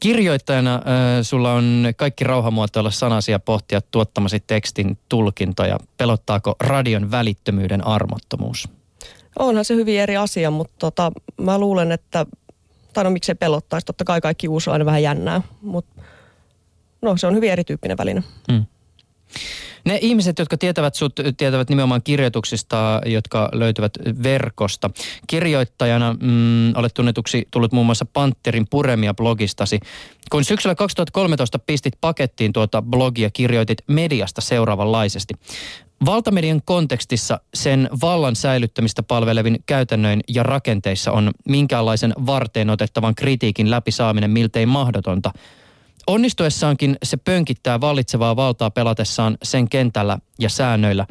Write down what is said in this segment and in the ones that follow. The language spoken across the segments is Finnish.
Kirjoittajana äh, sulla on kaikki rauhamuotoilla sanasia pohtia tuottamasi tekstin tulkintoja. Pelottaako radion välittömyyden armottomuus? Onhan se hyvin eri asia, mutta tota, mä luulen, että, tai no miksei pelottaisi, totta kai kaikki uusi on aina vähän jännää, mutta no se on hyvin erityyppinen väline. Hmm. Ne ihmiset, jotka tietävät sut, tietävät nimenomaan kirjoituksista, jotka löytyvät verkosta. Kirjoittajana mm, olet tunnetuksi tullut muun muassa Panterin puremia blogistasi. Kun syksyllä 2013 pistit pakettiin tuota blogia, kirjoitit mediasta seuraavanlaisesti. Valtamedian kontekstissa sen vallan säilyttämistä palvelevin käytännöin ja rakenteissa on minkäänlaisen varteen otettavan kritiikin läpisaaminen miltei mahdotonta – Onnistuessaankin se pönkittää vallitsevaa valtaa pelatessaan sen kentällä ja säännöillä.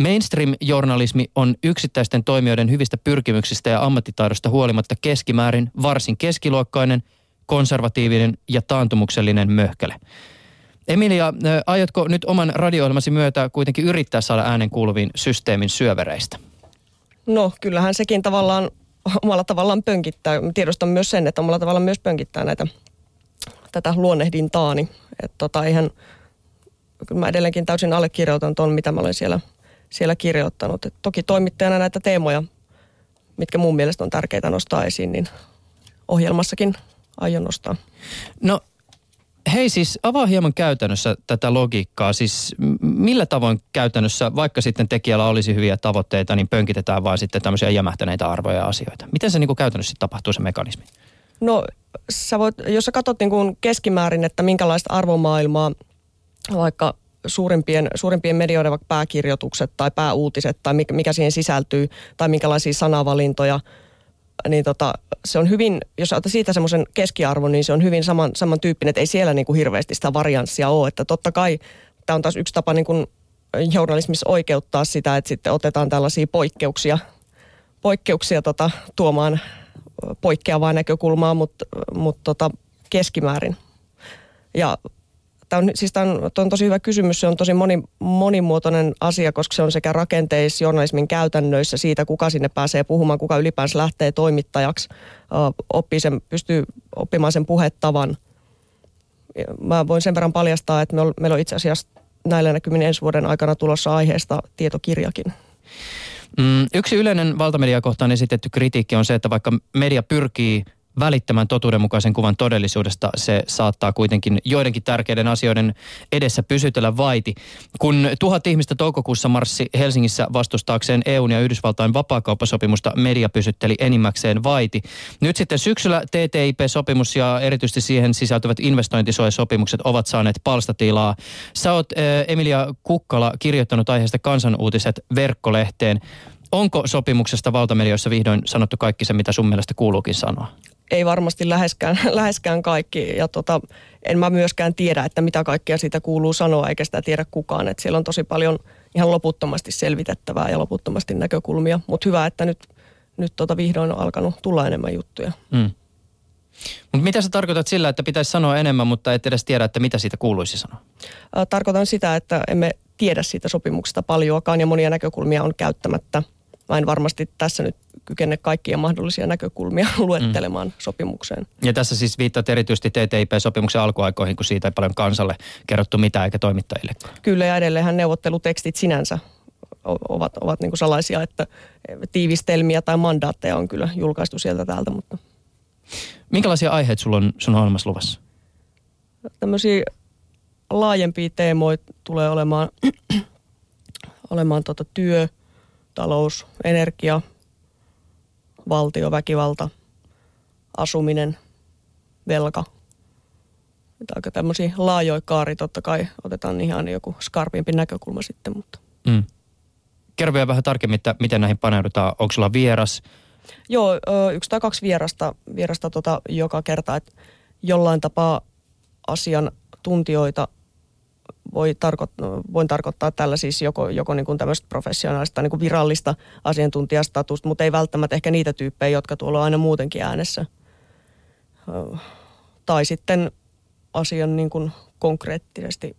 Mainstream-journalismi on yksittäisten toimijoiden hyvistä pyrkimyksistä ja ammattitaidosta huolimatta keskimäärin varsin keskiluokkainen, konservatiivinen ja taantumuksellinen möhkäle. Emilia, aiotko nyt oman radio myötä kuitenkin yrittää saada äänen kuuluviin systeemin syövereistä? No kyllähän sekin tavallaan omalla tavallaan pönkittää. Tiedostan myös sen, että omalla tavallaan myös pönkittää näitä tätä luonnehdintaani. Että tota, ihan, kyllä mä edelleenkin täysin allekirjoitan tuon, mitä mä olen siellä, siellä kirjoittanut. Et toki toimittajana näitä teemoja, mitkä mun mielestä on tärkeitä nostaa esiin, niin ohjelmassakin aion nostaa. No hei siis avaa hieman käytännössä tätä logiikkaa. Siis millä tavoin käytännössä, vaikka sitten tekijällä olisi hyviä tavoitteita, niin pönkitetään vain sitten tämmöisiä jämähtäneitä arvoja ja asioita. Miten se niin kuin käytännössä tapahtuu se mekanismi? No sä voit, jos sä katsot niin kuin keskimäärin, että minkälaista arvomaailmaa vaikka suurimpien, suurimpien medioiden vaikka pääkirjoitukset tai pääuutiset tai mikä, mikä siihen sisältyy tai minkälaisia sanavalintoja, niin tota, se on hyvin, jos otat siitä semmoisen keskiarvon, niin se on hyvin saman, samantyyppinen, että ei siellä niin kuin hirveästi sitä varianssia ole. Että totta kai tämä on taas yksi tapa niin kuin journalismissa oikeuttaa sitä, että sitten otetaan tällaisia poikkeuksia, poikkeuksia tota, tuomaan poikkeavaa näkökulmaa, mutta, mutta tota, keskimäärin. Ja tämä on, siis tämä on, on tosi hyvä kysymys. Se on tosi moni, monimuotoinen asia, koska se on sekä rakenteissa, journalismin käytännöissä siitä, kuka sinne pääsee puhumaan, kuka ylipäänsä lähtee toimittajaksi, oppii sen, pystyy oppimaan sen puhettavan. Mä voin sen verran paljastaa, että meillä on itse asiassa näillä näkymin ensi vuoden aikana tulossa aiheesta tietokirjakin. Mm, yksi yleinen valtamediakohtaan esitetty kritiikki on se, että vaikka media pyrkii välittämään totuudenmukaisen kuvan todellisuudesta, se saattaa kuitenkin joidenkin tärkeiden asioiden edessä pysytellä vaiti. Kun tuhat ihmistä toukokuussa marssi Helsingissä vastustaakseen EUn ja Yhdysvaltain vapaakauppasopimusta, media pysytteli enimmäkseen vaiti. Nyt sitten syksyllä TTIP-sopimus ja erityisesti siihen sisältyvät investointisuojasopimukset ovat saaneet palstatilaa. Sä oot, Emilia Kukkala, kirjoittanut aiheesta kansanuutiset verkkolehteen. Onko sopimuksesta valtamedioissa vihdoin sanottu kaikki se, mitä sun mielestä kuuluukin sanoa? ei varmasti läheskään, läheskään kaikki. Ja tota, en mä myöskään tiedä, että mitä kaikkea siitä kuuluu sanoa, eikä sitä tiedä kukaan. Et siellä on tosi paljon ihan loputtomasti selvitettävää ja loputtomasti näkökulmia. Mutta hyvä, että nyt, nyt tota vihdoin on alkanut tulla enemmän juttuja. Mm. Mutta mitä sä tarkoitat sillä, että pitäisi sanoa enemmän, mutta et edes tiedä, että mitä siitä kuuluisi sanoa? Tarkoitan sitä, että emme tiedä siitä sopimuksesta paljoakaan ja monia näkökulmia on käyttämättä – mä en varmasti tässä nyt kykene kaikkia mahdollisia näkökulmia luettelemaan mm. sopimukseen. Ja tässä siis viittaat erityisesti TTIP-sopimuksen alkuaikoihin, kun siitä ei paljon kansalle kerrottu mitään eikä toimittajille. Kyllä ja edelleenhän neuvottelutekstit sinänsä ovat, ovat niin kuin salaisia, että tiivistelmiä tai mandaatteja on kyllä julkaistu sieltä täältä. Mutta... Minkälaisia aiheita sulla on sun ohjelmassa luvassa? Tämmöisiä laajempia teemoja tulee olemaan, olemaan tota työ, talous, energia, valtio, väkivalta, asuminen, velka. Aika tämmöisiä laajoja kaari, totta kai otetaan ihan joku skarpimpi näkökulma sitten, mutta. Mm. Kerro vielä vähän tarkemmin, että miten näihin paneudutaan. Onko sulla vieras? Joo, yksi tai kaksi vierasta, vierasta tota joka kerta, että jollain tapaa asian tuntijoita voi tarko- voin tarkoittaa tällä siis joko, joko niin kuin tämmöistä professionaalista niin kuin virallista asiantuntijastatusta, mutta ei välttämättä ehkä niitä tyyppejä, jotka tuolla on aina muutenkin äänessä. Tai sitten asian niin kuin konkreettisesti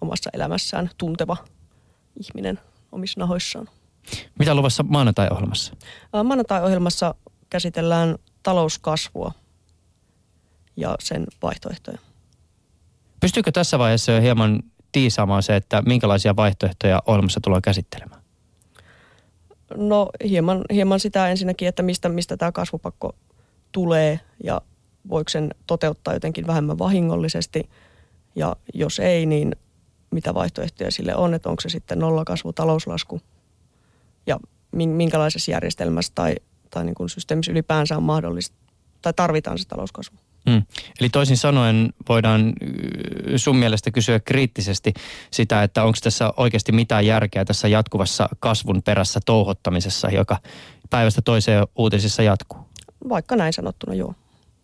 omassa elämässään tunteva ihminen omissa nahoissaan. Mitä luvassa maanantai-ohjelmassa? Maanantai-ohjelmassa käsitellään talouskasvua ja sen vaihtoehtoja. Pystyykö tässä vaiheessa jo hieman tiisaamaan se, että minkälaisia vaihtoehtoja ohjelmassa tullaan käsittelemään? No hieman, hieman sitä ensinnäkin, että mistä, mistä tämä kasvupakko tulee ja voiko sen toteuttaa jotenkin vähemmän vahingollisesti. Ja jos ei, niin mitä vaihtoehtoja sille on, että onko se sitten nollakasvu, talouslasku ja minkälaisessa järjestelmässä tai, tai niin kuin systeemissä ylipäänsä on mahdollista tai tarvitaan se talouskasvu. Mm. Eli toisin sanoen voidaan sun mielestä kysyä kriittisesti sitä, että onko tässä oikeasti mitään järkeä tässä jatkuvassa kasvun perässä touhottamisessa, joka päivästä toiseen uutisissa jatkuu? Vaikka näin sanottuna, joo.